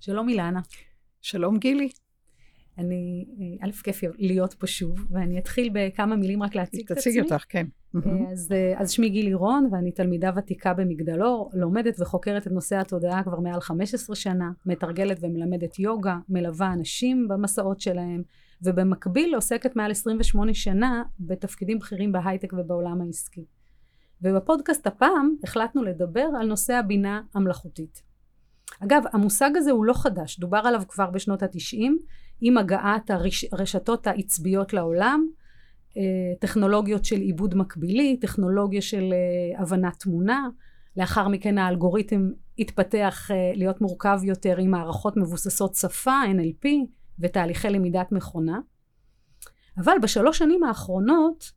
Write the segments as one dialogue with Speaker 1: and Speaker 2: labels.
Speaker 1: שלום אילנה.
Speaker 2: שלום גילי.
Speaker 1: אני, אה, א', כיף להיות פה שוב, ואני אתחיל בכמה מילים רק להציג את עצמי.
Speaker 2: תציגי אותך, כן.
Speaker 1: אה, אז, אה, אז שמי גילי רון, ואני תלמידה ותיקה במגדלור, לומדת וחוקרת את נושא התודעה כבר מעל 15 שנה, מתרגלת ומלמדת יוגה, מלווה אנשים במסעות שלהם, ובמקביל עוסקת מעל 28 שנה בתפקידים בכירים בהייטק ובעולם העסקי. ובפודקאסט הפעם החלטנו לדבר על נושא הבינה המלאכותית. אגב, המושג הזה הוא לא חדש, דובר עליו כבר בשנות התשעים, עם הגעת הרשתות העצביות לעולם, אה, טכנולוגיות של עיבוד מקבילי, טכנולוגיה של אה, הבנת תמונה, לאחר מכן האלגוריתם התפתח אה, להיות מורכב יותר עם מערכות מבוססות שפה, NLP, ותהליכי למידת מכונה. אבל בשלוש שנים האחרונות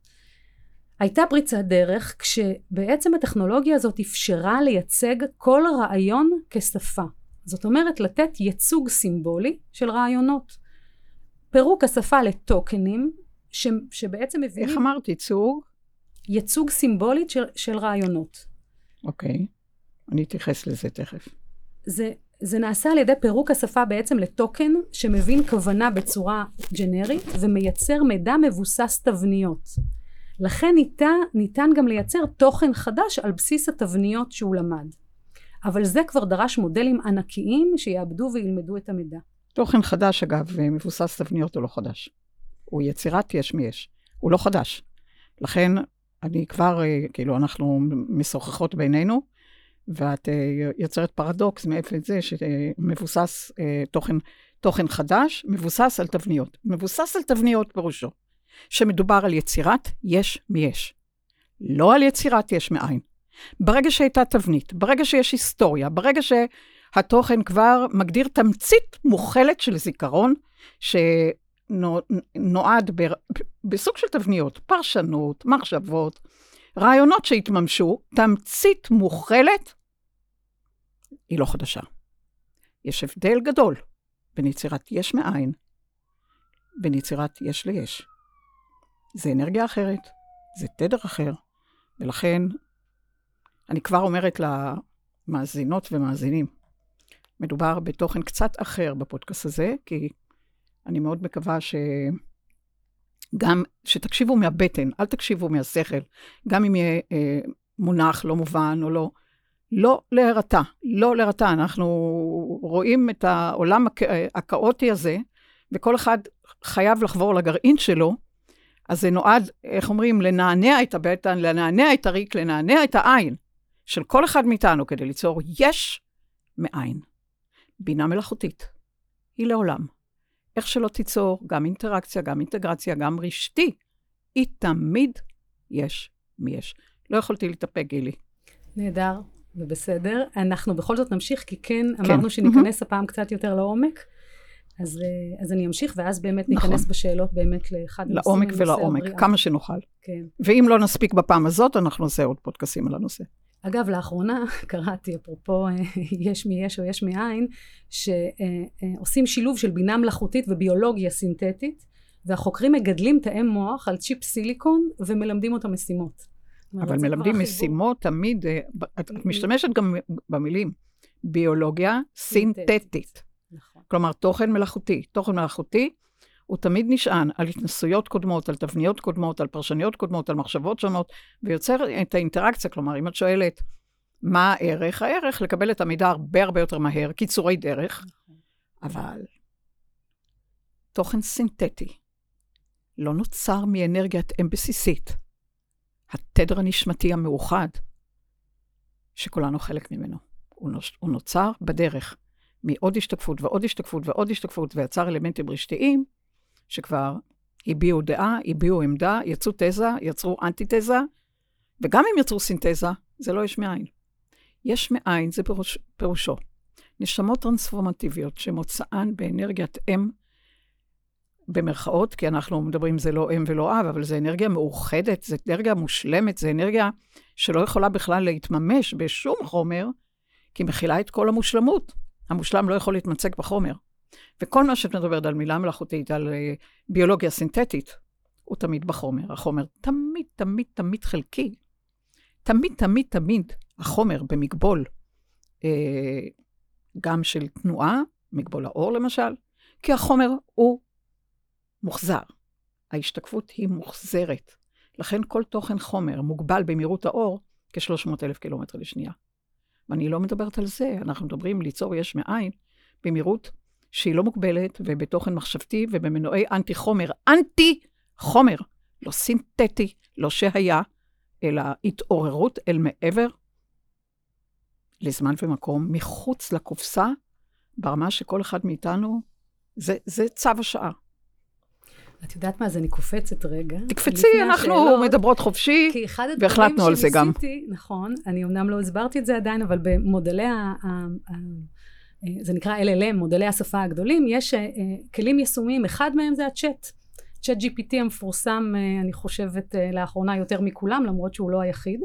Speaker 1: הייתה פריצת דרך כשבעצם הטכנולוגיה הזאת אפשרה לייצג כל רעיון כשפה. זאת אומרת לתת ייצוג סימבולי של רעיונות. פירוק השפה לטוקנים ש, שבעצם מביאים...
Speaker 2: איך אמרת ייצוג?
Speaker 1: ייצוג סימבולית של, של רעיונות.
Speaker 2: אוקיי, אני אתייחס לזה תכף.
Speaker 1: זה, זה נעשה על ידי פירוק השפה בעצם לטוקן שמבין כוונה בצורה ג'נרית ומייצר מידע מבוסס תבניות. לכן ניתן, ניתן גם לייצר תוכן חדש על בסיס התבניות שהוא למד. אבל זה כבר דרש מודלים ענקיים שיעבדו וילמדו את המידע.
Speaker 2: תוכן חדש, אגב, מבוסס תבניות הוא לא חדש. הוא יצירת יש מיש. הוא לא חדש. לכן, אני כבר, אה, כאילו, אנחנו משוחחות בינינו, ואת אה, יוצרת פרדוקס מאיפה זה שמבוסס אה, תוכן, תוכן חדש, מבוסס על תבניות. מבוסס על תבניות פירושו. שמדובר על יצירת יש מיש. לא על יצירת יש מאין. ברגע שהייתה תבנית, ברגע שיש היסטוריה, ברגע שהתוכן כבר מגדיר תמצית מוכלת של זיכרון, שנועד ב... בסוג של תבניות, פרשנות, מחשבות, רעיונות שהתממשו, תמצית מוכלת, היא לא חדשה. יש הבדל גדול בין יצירת יש מאין, בין יצירת יש ליש. זה אנרגיה אחרת, זה תדר אחר, ולכן אני כבר אומרת למאזינות ומאזינים, מדובר בתוכן קצת אחר בפודקאסט הזה, כי אני מאוד מקווה שגם, שתקשיבו מהבטן, אל תקשיבו מהשכל, גם אם יהיה אה, מונח לא מובן או לא. לא להירתע, לא להירתע. אנחנו רואים את העולם הכאוטי הזה, וכל אחד חייב לחבור לגרעין שלו, אז זה נועד, איך אומרים, לנענע את הבטן, לנענע את הריק, לנענע את העין של כל אחד מאיתנו כדי ליצור יש מאין. בינה מלאכותית. היא לעולם. איך שלא תיצור, גם אינטראקציה, גם אינטגרציה, גם רשתי, היא תמיד יש מי יש. לא יכולתי להתאפק, גילי.
Speaker 1: נהדר ובסדר. אנחנו בכל זאת נמשיך, כי כן, כן. אמרנו שניכנס mm-hmm. הפעם קצת יותר לעומק. אז, אה, אז אני אמשיך, ואז באמת נכון. ניכנס בשאלות באמת לאחד
Speaker 2: הנושאים. לעומק ולעומק, הבריאה. כמה שנוכל. כן. ואם לא נספיק בפעם הזאת, אנחנו נעשה עוד פודקאסים על הנושא.
Speaker 1: אגב, לאחרונה קראתי, אפרופו אה, יש מי יש או יש מאין, שעושים שילוב של בינה מלאכותית וביולוגיה סינתטית, והחוקרים מגדלים תאי מוח על צ'יפ סיליקון ומלמדים אותם משימות.
Speaker 2: אבל מלמדים משימות תמיד, אה, את משתמשת גם במילים ביולוגיה סינתטית. כלומר, תוכן מלאכותי. תוכן מלאכותי הוא תמיד נשען על התנסויות קודמות, על תבניות קודמות, על פרשניות קודמות, על מחשבות שונות, ויוצר את האינטראקציה. כלומר, אם את שואלת מה הערך, הערך לקבל את המידע הרבה הרבה יותר מהר, קיצורי דרך, נכון. אבל תוכן סינתטי לא נוצר מאנרגיית אם בסיסית, התדר הנשמתי המאוחד, שכולנו חלק ממנו. הוא נוצר בדרך. מעוד השתקפות ועוד השתקפות ועוד השתקפות, ויצר אלמנטים רשתיים, שכבר הביעו דעה, הביעו עמדה, יצאו תזה, יצרו אנטי-תזה, וגם אם יצרו סינתזה, זה לא יש מאין. יש מאין, זה פירוש, פירושו. נשמות טרנספורמטיביות שמוצאן באנרגיית אם, במרכאות, כי אנחנו מדברים, זה לא אם ולא אב, אבל זה אנרגיה מאוחדת, זה אנרגיה מושלמת, זה אנרגיה שלא יכולה בכלל להתממש בשום חומר, כי מכילה את כל המושלמות. המושלם לא יכול להתמצג בחומר. וכל מה שאת מדברת על מילה מלאכותית, על uh, ביולוגיה סינתטית, הוא תמיד בחומר. החומר תמיד, תמיד, תמיד חלקי. תמיד, תמיד, תמיד החומר במגבול, uh, גם של תנועה מגבול האור למשל, כי החומר הוא מוחזר. ההשתקפות היא מוחזרת. לכן כל תוכן חומר מוגבל במהירות האור כ-300 אלף קילומטר לשנייה. ואני לא מדברת על זה, אנחנו מדברים ליצור יש מאין במהירות שהיא לא מוגבלת ובתוכן מחשבתי ובמנועי אנטי חומר. אנטי חומר, לא סינתטי, לא שהיה, אלא התעוררות אל מעבר לזמן ומקום, מחוץ לקופסה, ברמה שכל אחד מאיתנו, זה, זה צו השעה.
Speaker 1: את יודעת מה, אז אני קופצת רגע.
Speaker 2: תקפצי, אנחנו השאלות, מדברות חופשי, והחלטנו על זה גם.
Speaker 1: נכון, אני אמנם לא הסברתי את זה עדיין, אבל במודלי ה... זה נקרא LLM, מודלי השפה הגדולים, יש אה, כלים יישומיים, אחד מהם זה הצ'אט. צ'אט GPT המפורסם, אה, אני חושבת, אה, לאחרונה יותר מכולם, למרות שהוא לא היחיד.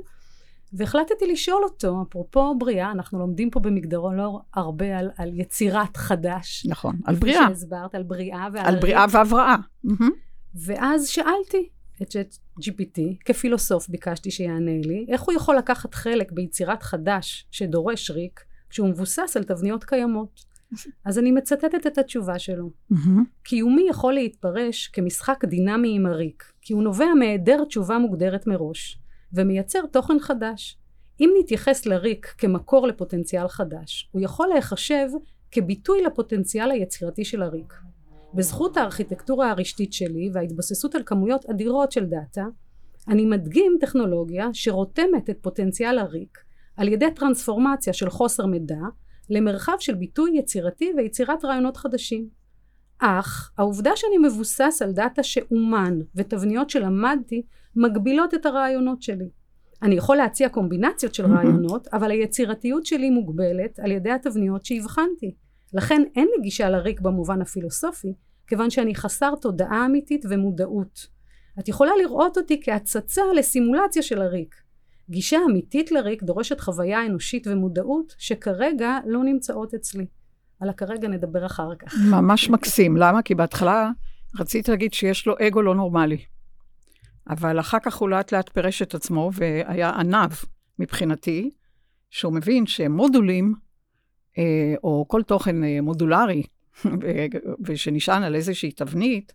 Speaker 1: והחלטתי לשאול אותו, אפרופו בריאה, אנחנו לומדים פה במגדרון לא הרבה על, על יצירת חדש.
Speaker 2: נכון, על בריאה.
Speaker 1: שהסברת, על בריאה ועל...
Speaker 2: על בריאה והבראה.
Speaker 1: ואז שאלתי את GPT, כפילוסוף ביקשתי שיענה לי, איך הוא יכול לקחת חלק ביצירת חדש שדורש ריק, כשהוא מבוסס על תבניות קיימות. אז אני מצטטת את התשובה שלו. קיומי יכול להתפרש כמשחק דינמי עם הריק, כי הוא נובע מהיעדר תשובה מוגדרת מראש. ומייצר תוכן חדש. אם נתייחס לריק כמקור לפוטנציאל חדש, הוא יכול להיחשב כביטוי לפוטנציאל היצירתי של הריק. בזכות הארכיטקטורה הרשתית שלי וההתבססות על כמויות אדירות של דאטה, אני מדגים טכנולוגיה שרותמת את פוטנציאל הריק על ידי טרנספורמציה של חוסר מידע למרחב של ביטוי יצירתי ויצירת רעיונות חדשים. אך העובדה שאני מבוסס על דאטה שאומן ותבניות שלמדתי מגבילות את הרעיונות שלי. אני יכול להציע קומבינציות של רעיונות, אבל היצירתיות שלי מוגבלת על ידי התבניות שהבחנתי. לכן אין לי גישה לריק במובן הפילוסופי, כיוון שאני חסר תודעה אמיתית ומודעות. את יכולה לראות אותי כהצצה לסימולציה של הריק. גישה אמיתית לריק דורשת חוויה אנושית ומודעות שכרגע לא נמצאות אצלי. על הכרגע נדבר אחר כך.
Speaker 2: ממש מקסים. למה? כי בהתחלה רציתי להגיד שיש לו אגו לא נורמלי. אבל אחר כך הוא לאט לאט פירש את עצמו והיה עניו מבחינתי, שהוא מבין שמודולים, אה, או כל תוכן אה, מודולרי, ושנשען על איזושהי תבנית,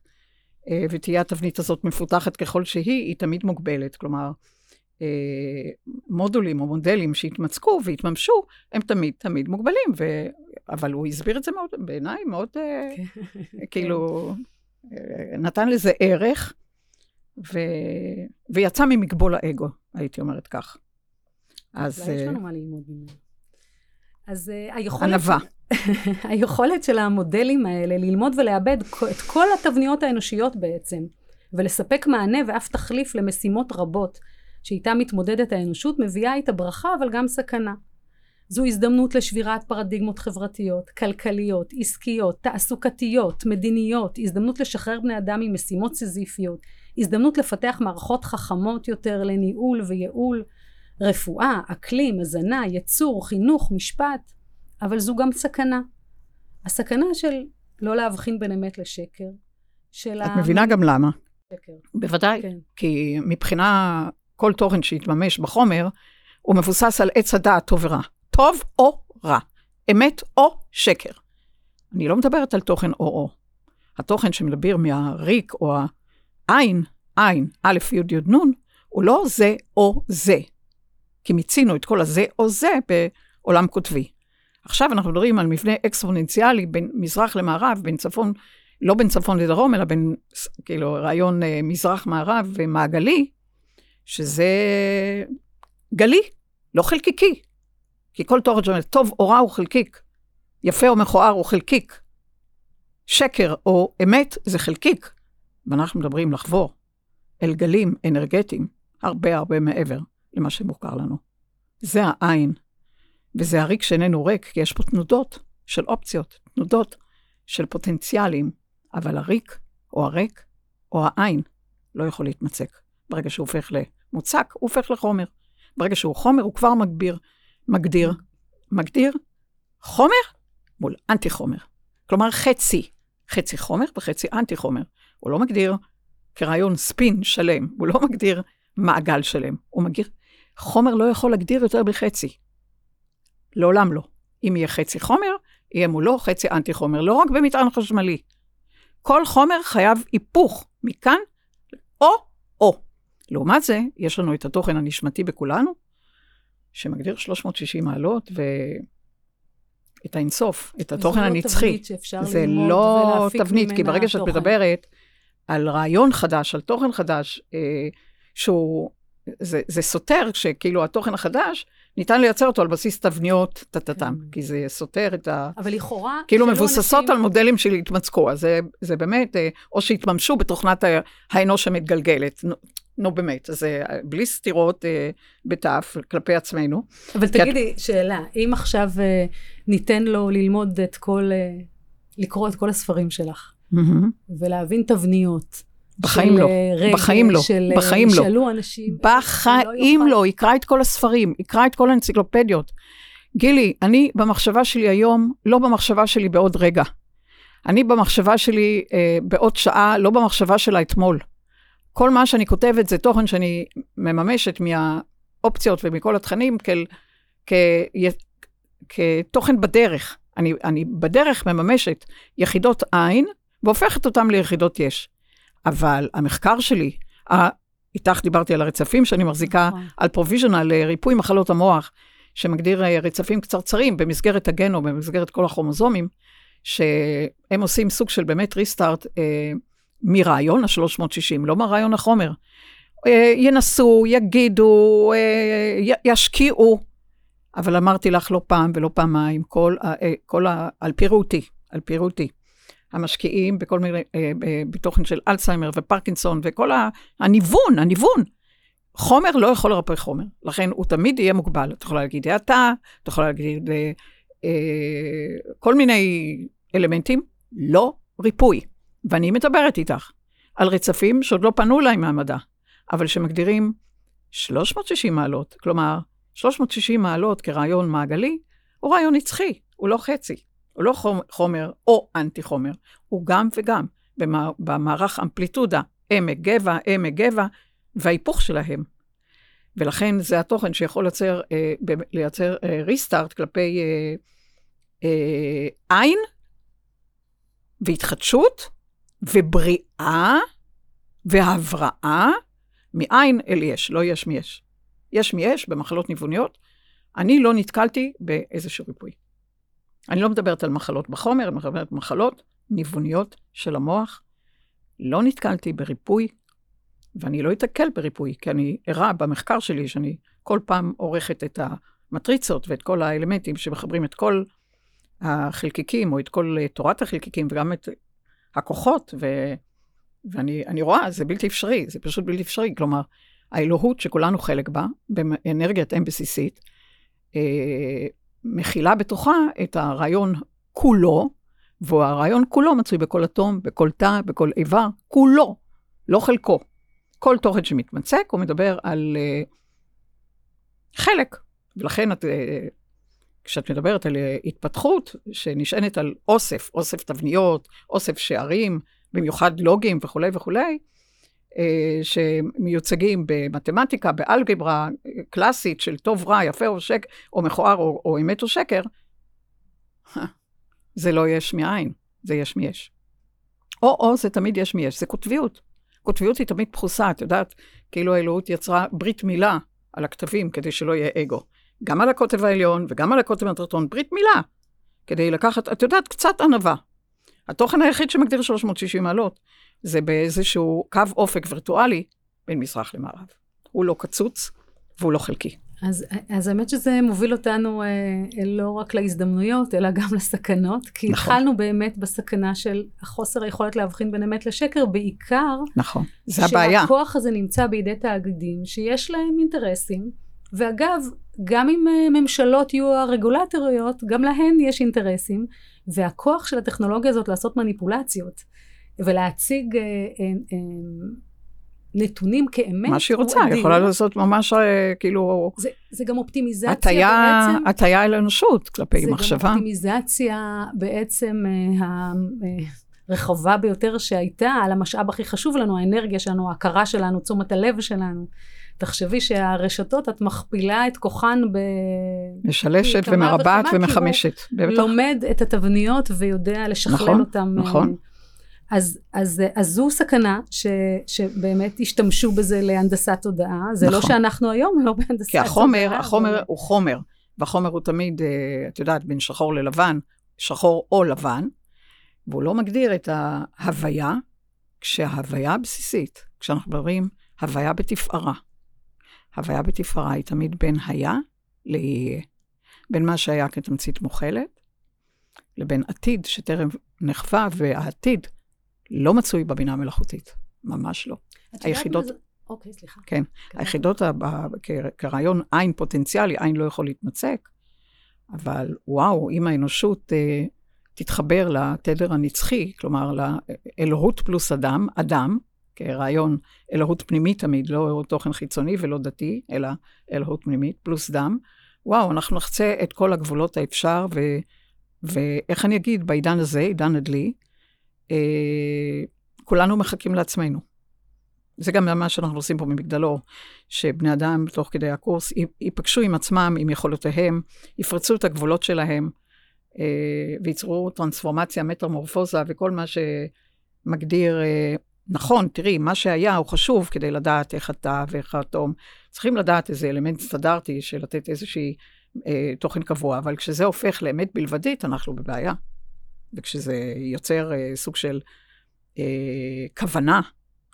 Speaker 2: אה, ותהיה התבנית הזאת מפותחת ככל שהיא, היא תמיד מוגבלת. כלומר, מודולים או מודלים שהתמצקו והתממשו, הם תמיד תמיד מוגבלים. ו... אבל הוא הסביר את זה מאוד, בעיניי מאוד, כן. כאילו, נתן לזה ערך. ו... ויצא ממגבול האגו, הייתי אומרת כך.
Speaker 1: אז... אולי יש לנו מה ללמוד ממנו. אז uh, היכולת...
Speaker 2: ענווה.
Speaker 1: היכולת של המודלים האלה ללמוד ולאבד את כל התבניות האנושיות בעצם, ולספק מענה ואף תחליף למשימות רבות שאיתה מתמודדת האנושות, מביאה איתה ברכה אבל גם סכנה. זו הזדמנות לשבירת פרדיגמות חברתיות, כלכליות, עסקיות, תעסוקתיות, מדיניות, הזדמנות לשחרר בני אדם ממשימות סיזיפיות, הזדמנות לפתח מערכות חכמות יותר לניהול וייעול, רפואה, אקלים, הזנה, יצור, חינוך, משפט, אבל זו גם סכנה. הסכנה של לא להבחין בין אמת לשקר, של
Speaker 2: את ה... מבינה גם למה.
Speaker 1: שקר.
Speaker 2: בוודאי, כן. כי מבחינה, כל תוכן שהתממש בחומר, הוא מבוסס על עץ הדעת טוב ורע. טוב או רע, אמת או שקר. אני לא מדברת על תוכן או-או. התוכן שמדבר מהריק או העין, עין, א', י', י', נ', הוא לא זה או זה. כי מיצינו את כל הזה או זה בעולם כותבי. עכשיו אנחנו מדברים על מבנה אקספוננציאלי בין מזרח למערב, בין צפון, לא בין צפון לדרום, אלא בין, כאילו, רעיון אה, מזרח-מערב ומעגלי, שזה גלי, לא חלקיקי. כי כל תוכן שאומר, טוב או רע הוא חלקיק, יפה או מכוער הוא חלקיק, שקר או אמת זה חלקיק. ואנחנו מדברים לחבור אל גלים אנרגטיים הרבה הרבה מעבר למה שמוכר לנו. זה העין, וזה הריק שאיננו ריק, כי יש פה תנודות של אופציות, תנודות של פוטנציאלים, אבל הריק או הריק או העין לא יכול להתמצק. ברגע שהוא הופך למוצק, הוא הופך לחומר. ברגע שהוא חומר, הוא כבר מגביר מגדיר, מגדיר חומר מול אנטי חומר. כלומר, חצי, חצי חומר וחצי אנטי חומר. הוא לא מגדיר כרעיון ספין שלם, הוא לא מגדיר מעגל שלם, הוא מגדיר, חומר לא יכול להגדיר יותר מחצי. לעולם לא. אם יהיה חצי חומר, יהיה מולו חצי אנטי חומר, לא רק במטען חשמלי. כל חומר חייב היפוך, מכאן או-או. לעומת זה, יש לנו את התוכן הנשמתי בכולנו, שמגדיר 360 מעלות, ואת האינסוף, את התוכן הנצחי.
Speaker 1: זו לא תבנית שאפשר
Speaker 2: זה
Speaker 1: ללמוד
Speaker 2: לא
Speaker 1: ולהפיק
Speaker 2: תבנית, כי
Speaker 1: ממנה
Speaker 2: ברגע שאת
Speaker 1: תוכן.
Speaker 2: מדברת על רעיון חדש, על תוכן חדש, אה, שהוא, זה, זה סותר, שכאילו התוכן החדש, ניתן לייצר אותו על בסיס תבניות טטטם,
Speaker 1: כן.
Speaker 2: כי זה סותר את ה...
Speaker 1: אבל לכאורה...
Speaker 2: כאילו מבוססות
Speaker 1: אנשים-
Speaker 2: על מודלים של התמצקו, אז זה, זה באמת, אה, או שהתממשו בתוכנת האנוש המתגלגלת. נו, נו באמת, אז זה בלי סתירות אה, בתף כלפי עצמנו.
Speaker 1: אבל
Speaker 2: כי את-
Speaker 1: תגידי, שאלה, אם עכשיו אה, ניתן לו ללמוד את כל... אה, לקרוא את כל הספרים שלך, ולהבין תבניות.
Speaker 2: בחיים לא, בחיים לא,
Speaker 1: של,
Speaker 2: בחיים לא.
Speaker 1: שאלו אנשים...
Speaker 2: בחיים
Speaker 1: יוכל-
Speaker 2: לא, יקרא את כל הספרים, יקרא את כל האנציקלופדיות. גילי, אני במחשבה שלי היום, לא במחשבה שלי בעוד רגע. אני במחשבה שלי אה, בעוד שעה, לא במחשבה שלה אתמול. כל מה שאני כותבת זה תוכן שאני מממשת מהאופציות ומכל התכנים כאל, כ, כתוכן בדרך. אני, אני בדרך מממשת יחידות עין והופכת אותן ליחידות יש. אבל המחקר שלי, איתך דיברתי על הרצפים שאני מחזיקה,
Speaker 1: נכון.
Speaker 2: על provisional, אה, ריפוי מחלות המוח, שמגדיר אה, רצפים קצרצרים במסגרת הגנום, במסגרת כל הכרומוזומים, שהם עושים סוג של באמת restart אה, מרעיון ה-360, לא מהרעיון החומר. אה, ינסו, יגידו, אה, י- ישקיעו, אבל אמרתי לך לא פעם ולא פעמיים, כל, אה, כל ה... על פי ראותי, על פי ראותי. המשקיעים בכל מיני, אה, אה, בתוכן של אלצהיימר ופרקינסון וכל ה- הניוון, הניוון. חומר לא יכול לרפא חומר, לכן הוא תמיד יהיה מוגבל. את יכולה להגיד האטה, את יכולה להגיד אה, אה, כל מיני אלמנטים, לא ריפוי. ואני מדברת איתך על רצפים שעוד לא פנו אליי מהמדע, אבל שמגדירים 360 מעלות, כלומר, 360 מעלות כרעיון מעגלי, הוא רעיון נצחי, הוא לא חצי. הוא לא חומר, חומר או אנטי חומר, הוא גם וגם. במע, במערך אמפליטודה, עמק גבע, עמק גבע, וההיפוך שלהם. ולכן זה התוכן שיכול לייצר, אה, לייצר ריסטארט כלפי אה, אה, עין, והתחדשות, ובריאה, והבראה, מעין אל יש, לא יש מיש. יש מיש במחלות ניווניות. אני לא נתקלתי באיזשהו ריפוי. אני לא מדברת על מחלות בחומר, אני מדברת על מחלות ניווניות של המוח. לא נתקלתי בריפוי, ואני לא אתקל בריפוי, כי אני ערה במחקר שלי, שאני כל פעם עורכת את המטריצות ואת כל האלמנטים שמחברים את כל החלקיקים, או את כל אה, תורת החלקיקים, וגם את הכוחות, ו... ואני אני רואה, זה בלתי אפשרי, זה פשוט בלתי אפשרי. כלומר, האלוהות שכולנו חלק בה, באנרגיית אם בסיסית, אה, מכילה בתוכה את הרעיון כולו, והרעיון כולו מצוי בכל אטום, בכל תא, בכל איבר, כולו, לא חלקו. כל תוכן שמתמצק, הוא מדבר על uh, חלק. ולכן את, uh, כשאת מדברת על uh, התפתחות שנשענת על אוסף, אוסף תבניות, אוסף שערים, במיוחד לוגים וכולי וכולי, שמיוצגים במתמטיקה, באלגברה קלאסית של טוב רע, יפה או שקר, או מכוער או, או אמת או שקר, זה לא יש מאין, זה יש מיש. או-או זה תמיד יש מיש, זה קוטביות. קוטביות היא תמיד פחוסה, את יודעת, כאילו האלוהות יצרה ברית מילה על הכתבים כדי שלא יהיה אגו. גם על הקוטב העליון וגם על הקוטב התחתון, ברית מילה, כדי לקחת, את יודעת, קצת ענווה. התוכן היחיד שמגדיר 360 מעלות זה באיזשהו קו אופק וירטואלי בין מזרח למערב. הוא לא קצוץ והוא לא חלקי.
Speaker 1: אז, אז האמת שזה מוביל אותנו אה, לא רק להזדמנויות, אלא גם לסכנות, כי
Speaker 2: נכון.
Speaker 1: התחלנו באמת בסכנה של החוסר היכולת להבחין בין אמת לשקר, בעיקר
Speaker 2: נכון, זה הבעיה.
Speaker 1: שהכוח הזה נמצא בידי תאגידים שיש להם אינטרסים, ואגב, גם אם אה, ממשלות יהיו הרגולטוריות, גם להן יש אינטרסים, והכוח של הטכנולוגיה הזאת לעשות מניפולציות, ולהציג אה, אה, אה, נתונים כאמת,
Speaker 2: מה שהיא רוצה, היא. יכולה לעשות ממש כאילו
Speaker 1: זה, זה גם אופטימיזציה
Speaker 2: הטיה,
Speaker 1: בעצם.
Speaker 2: הטיה אל האנושות כלפי
Speaker 1: זה
Speaker 2: מחשבה.
Speaker 1: גם אופטימיזציה בעצם הרחבה ביותר שהייתה על המשאב הכי חשוב לנו, האנרגיה שלנו, ההכרה שלנו, תשומת הלב שלנו. תחשבי שהרשתות, את מכפילה את כוחן ב...
Speaker 2: משלשת ומרבעת ומחמשת. בטח.
Speaker 1: לומד את התבניות ויודע לשכלל
Speaker 2: נכון,
Speaker 1: אותם. אה,
Speaker 2: נכון.
Speaker 1: אז, אז, אז זו סכנה ש, שבאמת השתמשו בזה להנדסת תודעה. זה לא
Speaker 2: נכון.
Speaker 1: שאנחנו היום לא בהנדסת
Speaker 2: כי
Speaker 1: תודעה.
Speaker 2: החומר,
Speaker 1: אבל-
Speaker 2: החומר הוא חומר, והחומר הוא תמיד, אה, את יודעת, בין שחור ללבן, שחור או לבן, והוא לא מגדיר את ההוויה, כשההוויה הבסיסית, כשאנחנו מדברים הוויה בתפארה, הוויה בתפארה היא תמיד בין היה ליהיה. בין מה שהיה כתמצית מוכלת, לבין עתיד שטרם נחווה, והעתיד לא מצוי בבינה המלאכותית, ממש לא.
Speaker 1: את יודעת
Speaker 2: היחידות-
Speaker 1: מה זה- אוקיי, סליחה.
Speaker 2: כן, היחידות, הבא- כרעיון עין פוטנציאלי, עין לא יכול להתמצק, אבל וואו, אם האנושות אה, תתחבר לתדר הנצחי, כלומר לאלוהות פלוס אדם, אדם, כרעיון אלוהות פנימית תמיד, לא תוכן חיצוני ולא דתי, אלא אלוהות פנימית, פלוס דם, וואו, אנחנו נחצה את כל הגבולות האפשר, ו, ואיך אני אגיד, בעידן הזה, עידן הדלי, כולנו מחכים לעצמנו. זה גם מה שאנחנו עושים פה במגדלור, שבני אדם, תוך כדי הקורס, ייפגשו עם עצמם, עם יכולותיהם, יפרצו את הגבולות שלהם, אה, וייצרו טרנספורמציה, מטרמורפוזה, וכל מה שמגדיר, אה, נכון, תראי, מה שהיה הוא חשוב כדי לדעת איך אתה ואיך האטום. צריכים לדעת איזה אלמנט סטנדרטי של לתת איזושהי אה, תוכן קבוע, אבל כשזה הופך לאמת בלבדית, אנחנו בבעיה. וכשזה יוצר אה, סוג של אה, כוונה,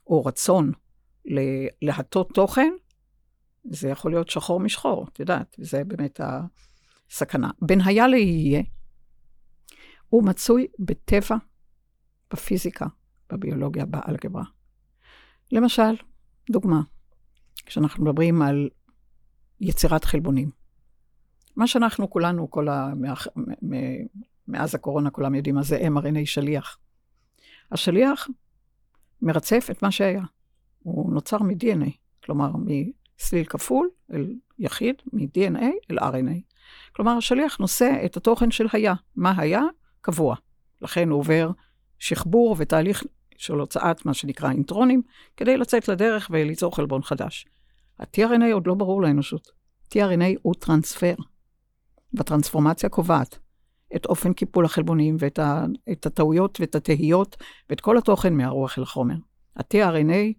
Speaker 2: או רצון להטות תוכן, זה יכול להיות שחור משחור, את יודעת, וזה באמת הסכנה. בין היה ליהיה, הוא מצוי בטבע, בפיזיקה, בביולוגיה, באלגברה. למשל, דוגמה, כשאנחנו מדברים על יצירת חלבונים. מה שאנחנו כולנו, כל ה... מאז הקורונה כולם יודעים מה זה mRNA שליח. השליח מרצף את מה שהיה. הוא נוצר מ-DNA, כלומר מסליל כפול אל יחיד, מ-DNA אל RNA. כלומר, השליח נושא את התוכן של היה. מה היה? קבוע. לכן הוא עובר שחבור ותהליך של הוצאת מה שנקרא אינטרונים, כדי לצאת לדרך וליצור חלבון חדש. ה-tRNA עוד לא ברור לאנושות. tRNA הוא טרנספר, והטרנספורמציה קובעת את אופן קיפול החלבונים ואת ה, את הטעויות ואת התהיות ואת כל התוכן מהרוח אל החומר. ה-tRNA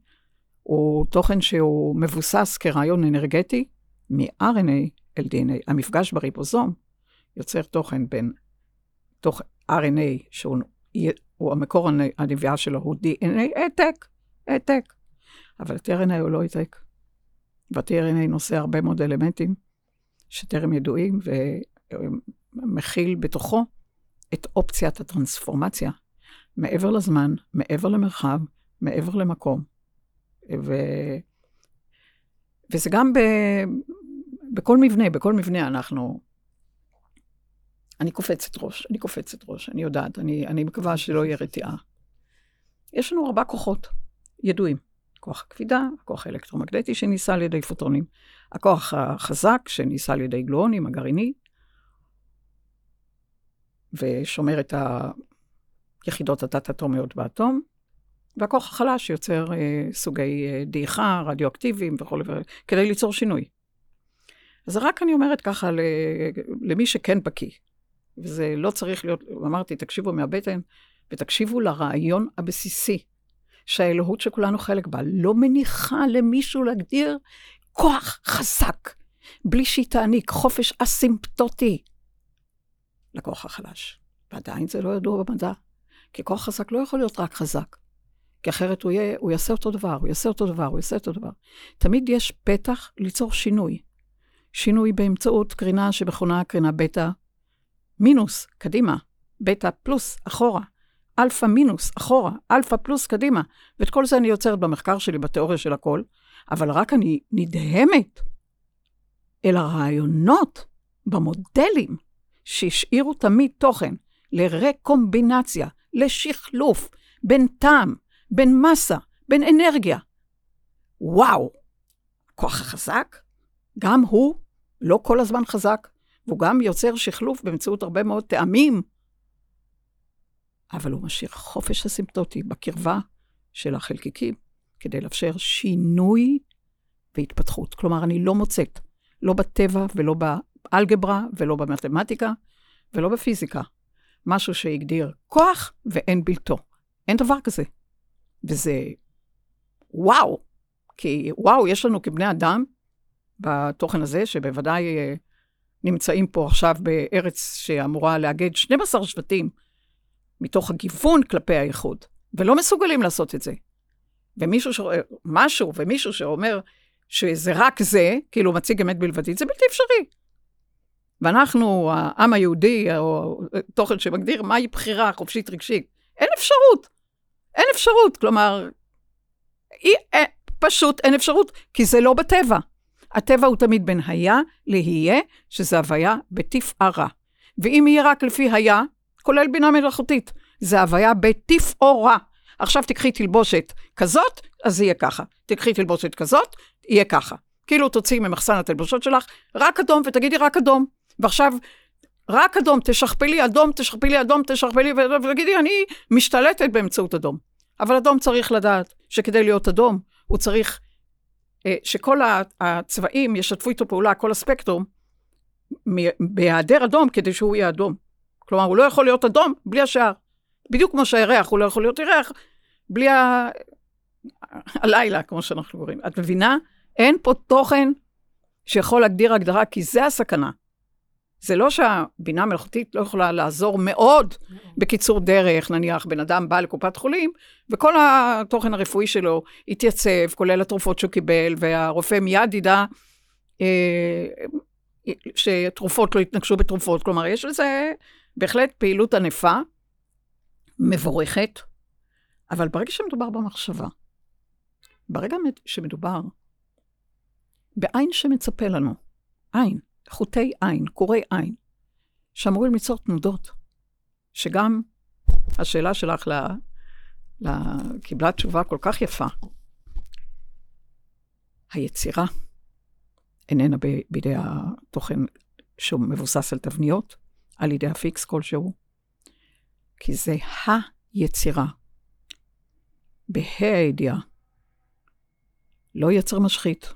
Speaker 2: הוא תוכן שהוא מבוסס כרעיון אנרגטי מ-RNA אל DNA. המפגש בריבוזום יוצר תוכן בין תוך RNA, שהוא הוא המקור הנ- הנביאה שלו הוא DNA, העתק, העתק. אבל ה-tRNA הוא לא העתק. וה-tRNA נושא הרבה מאוד אלמנטים שטרם ידועים, ומכיל בתוכו את אופציית הטרנספורמציה, מעבר לזמן, מעבר למרחב, מעבר למקום. ו... וזה גם ב... בכל מבנה, בכל מבנה אנחנו... אני קופצת ראש, אני קופצת ראש, אני יודעת, אני, אני מקווה שלא יהיה רתיעה. יש לנו ארבע כוחות ידועים. כוח הכבידה, הכוח האלקטרומגנטי שניסה על ידי פוטונים, הכוח החזק שניסה על ידי גלואונים, הגרעיני, ושומר את היחידות התת-אטומיות באטום, והכוח החלש שיוצר אה, סוגי אה, דעיכה, רדיואקטיביים וכולי, כדי ליצור שינוי. אז רק אני אומרת ככה ל, למי שכן בקיא, וזה לא צריך להיות, אמרתי, תקשיבו מהבטן, ותקשיבו לרעיון הבסיסי, שהאלוהות שכולנו חלק בה לא מניחה למישהו להגדיר כוח חזק, בלי שהיא תעניק חופש אסימפטוטי לכוח החלש. ועדיין זה לא ידוע במדע, כי כוח חזק לא יכול להיות רק חזק. כי אחרת הוא, יהיה, הוא יעשה אותו דבר, הוא יעשה אותו דבר, הוא יעשה אותו דבר. תמיד יש פתח ליצור שינוי. שינוי באמצעות קרינה שמכונה קרינה בטא מינוס, קדימה, בטא פלוס, אחורה, אלפא מינוס, אחורה, אלפא פלוס, קדימה. ואת כל זה אני יוצרת במחקר שלי, בתיאוריה של הכל, אבל רק אני נדהמת אל הרעיונות במודלים שהשאירו תמיד תוכן לרקומבינציה, לשחלוף, בין טעם, בין מסה, בין אנרגיה. וואו, הכוח החזק, גם הוא לא כל הזמן חזק, והוא גם יוצר שחלוף באמצעות הרבה מאוד טעמים, אבל הוא משאיר חופש אסימפטוטי בקרבה של החלקיקים, כדי לאפשר שינוי והתפתחות. כלומר, אני לא מוצאת, לא בטבע ולא באלגברה ולא במתמטיקה ולא בפיזיקה, משהו שהגדיר כוח ואין בלתו. אין דבר כזה. וזה וואו, כי וואו, יש לנו כבני אדם בתוכן הזה, שבוודאי אה, נמצאים פה עכשיו בארץ שאמורה לאגד 12 שבטים מתוך הגיוון כלפי האיחוד, ולא מסוגלים לעשות את זה. ומישהו שרואה משהו, ומישהו שאומר שזה רק זה, כאילו מציג אמת בלבדית, זה בלתי אפשרי. ואנחנו, העם היהודי, או תוכן שמגדיר מהי בחירה חופשית רגשית, אין אפשרות. אין אפשרות. כלומר, אי, אין, פשוט אין אפשרות, כי זה לא בטבע. הטבע הוא תמיד בין היה לההיה, שזה הוויה בתפארה. ואם יהיה רק לפי היה, כולל בינה מלאכותית, זה הוויה בתפאורה. עכשיו תקחי תלבושת כזאת, אז זה יהיה ככה. תקחי תלבושת כזאת, יהיה ככה. כאילו תוציאי ממחסן התלבושות שלך רק אדום ותגידי רק אדום. ועכשיו, רק אדום, תשכפלי אדום, תשכפלי אדום, תשכפלי, ותגידי, אני משתלטת באמצעות אדום. אבל אדום צריך לדעת שכדי להיות אדום, הוא צריך אה, שכל הצבעים ישתפו איתו פעולה, כל הספקטרום, בהיעדר אדום כדי שהוא יהיה אדום. כלומר, הוא לא יכול להיות אדום בלי השאר. בדיוק כמו שהירח, הוא לא יכול להיות ירח בלי ה... הלילה, כמו שאנחנו קוראים. את מבינה? אין פה תוכן שיכול להגדיר הגדרה, כי זה הסכנה. זה לא שהבינה המלאכותית לא יכולה לעזור מאוד בקיצור דרך, נניח בן אדם בא לקופת חולים, וכל התוכן הרפואי שלו התייצב, כולל התרופות שהוא קיבל, והרופא מיד ידע אה, שתרופות לא יתנגשו בתרופות. כלומר, יש לזה בהחלט פעילות ענפה, מבורכת, אבל ברגע שמדובר במחשבה, ברגע שמדובר בעין שמצפה לנו, עין, חוטי עין, קורי עין, שאמורים ליצור תנודות, שגם השאלה שלך לה, לה, קיבלה תשובה כל כך יפה. היצירה איננה ב, בידי התוכן שהוא מבוסס על תבניות, על ידי הפיקס כלשהו, כי זה היצירה, בה"א הידיעה. לא יצר משחית,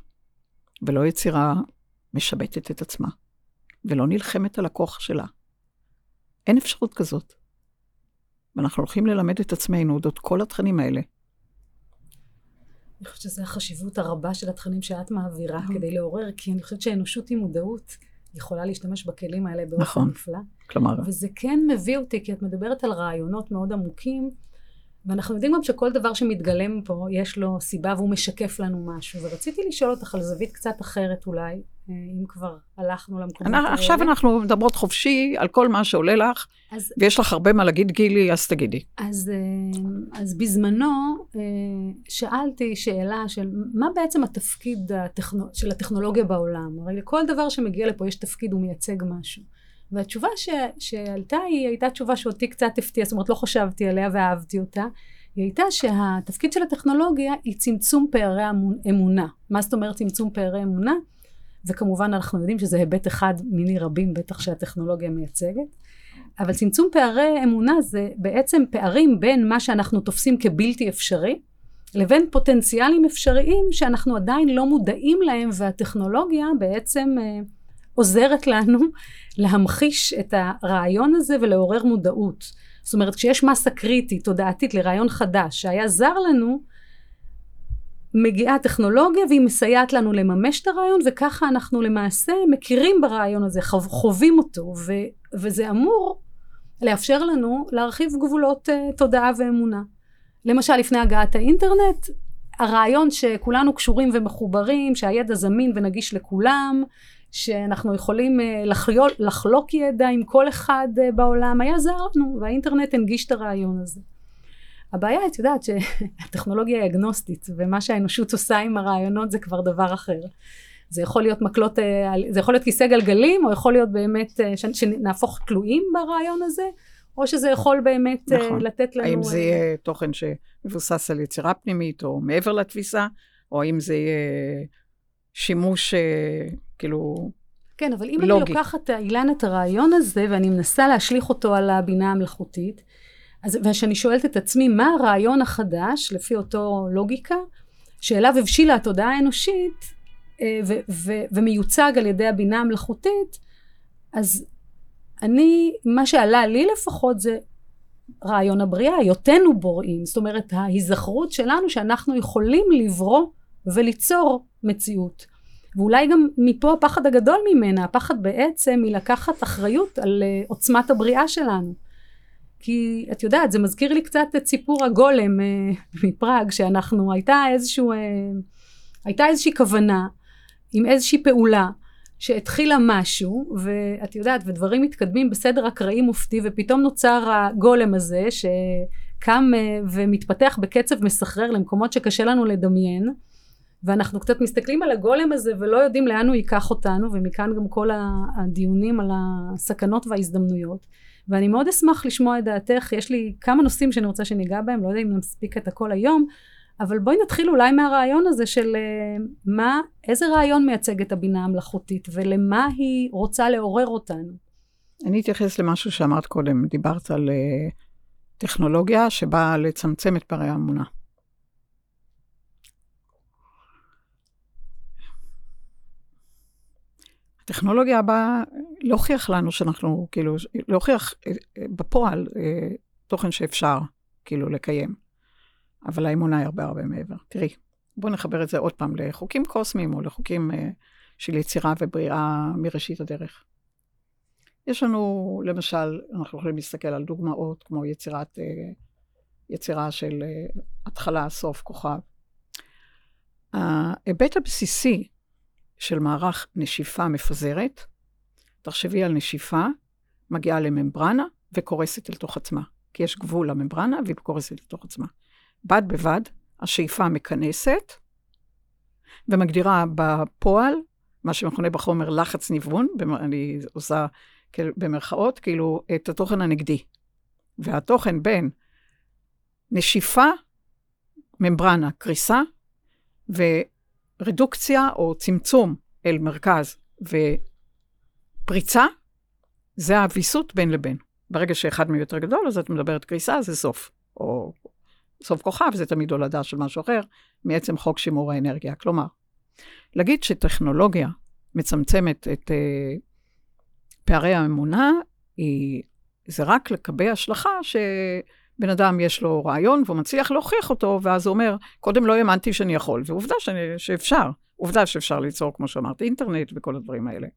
Speaker 2: ולא יצירה משבטת את עצמה, ולא נלחמת על הכוח שלה. אין אפשרות כזאת. ואנחנו הולכים ללמד את עצמנו אודות כל התכנים האלה.
Speaker 1: אני חושבת שזו החשיבות הרבה של התכנים שאת מעבירה נכון. כדי לעורר, כי אני חושבת שהאנושות היא מודעות יכולה להשתמש בכלים האלה באופן נכון. נפלא.
Speaker 2: כלומר...
Speaker 1: וזה כן מביא אותי, כי את מדברת על רעיונות מאוד עמוקים, ואנחנו יודעים גם שכל דבר שמתגלם פה, יש לו סיבה והוא משקף לנו משהו. ורציתי לשאול אותך על זווית קצת אחרת אולי, אה, אם כבר הלכנו למקומות
Speaker 2: האלה. עכשיו אנחנו מדברות חופשי על כל מה שעולה לך, אז, ויש לך הרבה מה להגיד, גילי, אז תגידי.
Speaker 1: אז, אה, אז בזמנו אה, שאלתי שאלה של מה בעצם התפקיד הטכנו, של הטכנולוגיה בעולם? הרי לכל דבר שמגיע לפה יש תפקיד, הוא מייצג משהו. והתשובה ש, שעלתה היא הייתה תשובה שאותי קצת הפתיעה, זאת אומרת לא חשבתי עליה ואהבתי אותה. היא הייתה שהתפקיד של הטכנולוגיה היא צמצום פערי אמונה. מה זאת אומרת צמצום פערי אמונה? וכמובן אנחנו יודעים שזה היבט אחד מיני רבים בטח שהטכנולוגיה מייצגת. אבל צמצום פערי אמונה זה בעצם פערים בין מה שאנחנו תופסים כבלתי אפשרי לבין פוטנציאלים אפשריים שאנחנו עדיין לא מודעים להם והטכנולוגיה בעצם אה, עוזרת לנו להמחיש את הרעיון הזה ולעורר מודעות. זאת אומרת כשיש מסה קריטית תודעתית לרעיון חדש שהיה זר לנו מגיעה טכנולוגיה והיא מסייעת לנו לממש את הרעיון וככה אנחנו למעשה מכירים ברעיון הזה, חווים אותו ו, וזה אמור לאפשר לנו להרחיב גבולות uh, תודעה ואמונה. למשל לפני הגעת האינטרנט הרעיון שכולנו קשורים ומחוברים, שהידע זמין ונגיש לכולם, שאנחנו יכולים uh, לחלוק, לחלוק ידע עם כל אחד uh, בעולם, היה זר לנו והאינטרנט הנגיש את הרעיון הזה. הבעיה, את יודעת שהטכנולוגיה היא אגנוסטית, ומה שהאנושות עושה עם הרעיונות זה כבר דבר אחר. זה יכול להיות מקלות, אה, זה יכול להיות כיסא גלגלים, או יכול להיות באמת אה, שנהפוך תלויים ברעיון הזה, או שזה יכול באמת אה, נכון. לתת לנו...
Speaker 2: האם זה יהיה תוכן שמבוסס על יצירה פנימית, או מעבר לתפיסה, או האם זה יהיה שימוש, כאילו...
Speaker 1: כן, אבל אם לוגי. אני לוקחת, אילן, את הרעיון הזה, ואני מנסה להשליך אותו על הבינה המלאכותית, אז, וכשאני שואלת את עצמי מה הרעיון החדש לפי אותו לוגיקה שאליו הבשילה התודעה האנושית אה, ו- ו- ומיוצג על ידי הבינה המלאכותית, אז אני, מה שעלה לי לפחות זה רעיון הבריאה, היותנו בוראים, זאת אומרת ההיזכרות שלנו שאנחנו יכולים לברוא וליצור מציאות. ואולי גם מפה הפחד הגדול ממנה, הפחד בעצם מלקחת אחריות על uh, עוצמת הבריאה שלנו. כי את יודעת, זה מזכיר לי קצת את סיפור הגולם uh, מפראג, שאנחנו, הייתה איזשהו, uh, הייתה איזושהי כוונה עם איזושהי פעולה שהתחילה משהו, ואת יודעת, ודברים מתקדמים בסדר אקראי מופתי, ופתאום נוצר הגולם הזה, שקם ומתפתח בקצב מסחרר למקומות שקשה לנו לדמיין. ואנחנו קצת מסתכלים על הגולם הזה ולא יודעים לאן הוא ייקח אותנו ומכאן גם כל הדיונים על הסכנות וההזדמנויות ואני מאוד אשמח לשמוע את דעתך יש לי כמה נושאים שאני רוצה שניגע בהם לא יודע אם נספיק את הכל היום אבל בואי נתחיל אולי מהרעיון הזה של אה, מה איזה רעיון מייצג את הבינה המלאכותית ולמה היא רוצה לעורר אותנו.
Speaker 2: אני אתייחס למשהו שאמרת קודם דיברת על uh, טכנולוגיה שבאה לצמצם את פערי האמונה. הטכנולוגיה הבאה להוכיח לנו שאנחנו, כאילו, להוכיח אה, אה, בפועל אה, תוכן שאפשר, כאילו, לקיים. אבל האמונה היא הרבה הרבה מעבר. תראי, בואו נחבר את זה עוד פעם לחוקים קוסמיים או לחוקים של יצירה ובריאה מראשית הדרך. יש לנו, למשל, אנחנו יכולים להסתכל על דוגמאות כמו יצירת, יצירה של התחלה, סוף, כוכב. ההיבט הבסיסי של מערך נשיפה מפזרת. תחשבי על נשיפה, מגיעה לממברנה וקורסת אל תוך עצמה. כי יש גבול לממברנה והיא קורסת אל תוך עצמה. בד בבד, השאיפה מכנסת ומגדירה בפועל, מה שמכונה בחומר לחץ ניוון, אני עושה במרכאות, כאילו את התוכן הנגדי. והתוכן בין נשיפה, ממברנה, קריסה. רדוקציה או צמצום אל מרכז ופריצה, זה הוויסות בין לבין. ברגע שאחד מהם יותר גדול, אז את מדברת קריסה, זה סוף. או סוף כוכב, זה תמיד הולדה של משהו אחר, מעצם חוק שימור האנרגיה. כלומר, להגיד שטכנולוגיה מצמצמת את uh, פערי האמונה, היא, זה רק לקבל השלכה ש... בן אדם יש לו רעיון והוא מצליח להוכיח אותו, ואז הוא אומר, קודם לא האמנתי שאני יכול, ועובדה שאני, שאפשר, עובדה שאפשר ליצור, כמו שאמרת, אינטרנט וכל הדברים האלה.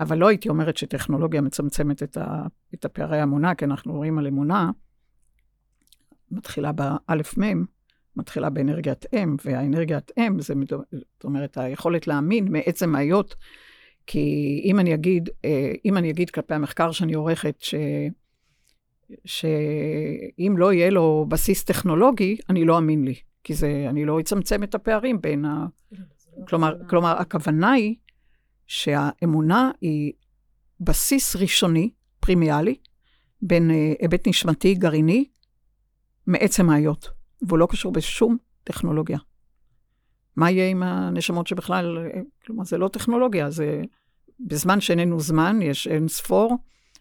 Speaker 2: אבל לא הייתי אומרת שטכנולוגיה מצמצמת את, ה, את הפערי האמונה, כי אנחנו רואים על אמונה, מתחילה באלף מם, מתחילה באנרגיית אם, והאנרגיית אם, זה, זאת אומרת, היכולת להאמין מעצם ההיות, כי אם אני אגיד, אה, אם אני אגיד כלפי המחקר שאני עורכת, ש... שאם לא יהיה לו בסיס טכנולוגי, אני לא אאמין לי, כי זה, אני לא אצמצם את הפערים בין ה... כלומר, כלומר, הכוונה היא שהאמונה היא בסיס ראשוני, פרימיאלי, בין אה, היבט נשמתי, גרעיני, מעצם ההיות, והוא לא קשור בשום טכנולוגיה. מה יהיה עם הנשמות שבכלל, אה, כלומר, זה לא טכנולוגיה, זה בזמן שאיננו זמן, יש אין ספור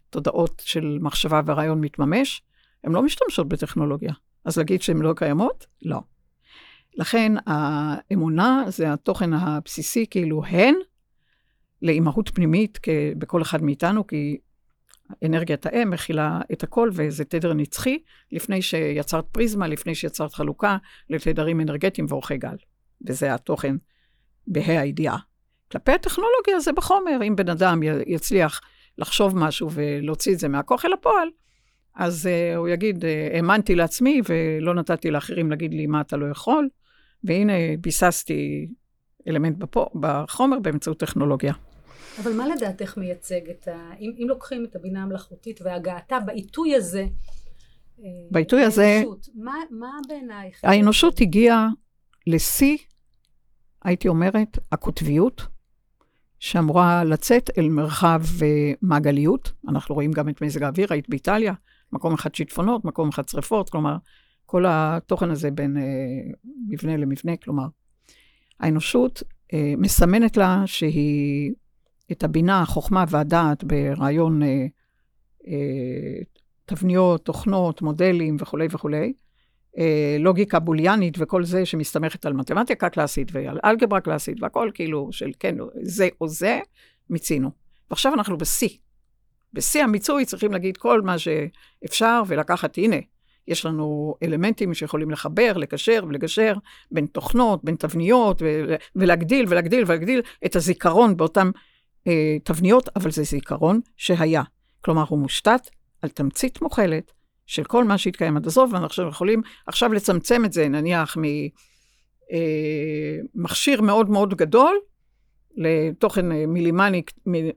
Speaker 2: תודעות של מחשבה ורעיון מתממש, הן לא משתמשות בטכנולוגיה. אז להגיד שהן לא קיימות? לא. לכן האמונה זה התוכן הבסיסי, כאילו הן לאימהות פנימית בכל אחד מאיתנו, כי אנרגיית האם מכילה את הכל, וזה תדר נצחי, לפני שיצרת פריזמה, לפני שיצרת חלוקה לתדרים אנרגטיים ואורכי גל. וזה התוכן בה"א הידיעה. כלפי הטכנולוגיה זה בחומר, אם בן אדם יצליח לחשוב משהו ולהוציא את זה מהכוח אל הפועל, אז uh, הוא יגיד, uh, האמנתי לעצמי ולא נתתי לאחרים להגיד לי מה אתה לא יכול, והנה ביססתי אלמנט בפו, בחומר באמצעות טכנולוגיה.
Speaker 1: אבל מה לדעתך מייצג את ה... אם, אם לוקחים את הבינה המלאכותית והגעתה בעיתוי הזה,
Speaker 2: אה, בעיתוי הזה,
Speaker 1: מה, מה בעינייך?
Speaker 2: האנושות הגיעה לשיא, הייתי אומרת, הקוטביות, שאמורה לצאת אל מרחב uh, מעגליות. אנחנו רואים גם את מזג האוויר, היית באיטליה, מקום אחד שיטפונות, מקום אחד שרפות, כלומר, כל התוכן הזה בין uh, מבנה למבנה, כלומר, האנושות uh, מסמנת לה שהיא, את הבינה, החוכמה והדעת ברעיון uh, uh, תבניות, תוכנות, מודלים וכולי וכולי, אה, לוגיקה בוליאנית וכל זה שמסתמכת על מתמטיקה קלאסית ועל אלגברה קלאסית והכל כאילו של כן, זה או זה, מיצינו. ועכשיו אנחנו בשיא. בשיא המיצוי צריכים להגיד כל מה שאפשר ולקחת, הנה, יש לנו אלמנטים שיכולים לחבר, לקשר ולגשר בין תוכנות, בין תבניות, ולהגדיל ולהגדיל ולהגדיל את הזיכרון באותן אה, תבניות, אבל זה זיכרון שהיה. כלומר, הוא מושתת על תמצית מוכלת של כל מה שהתקיים עד הסוף, ואנחנו יכולים עכשיו לצמצם את זה, נניח ממכשיר אה, מאוד מאוד גדול, לתוכן אה, מינימלי,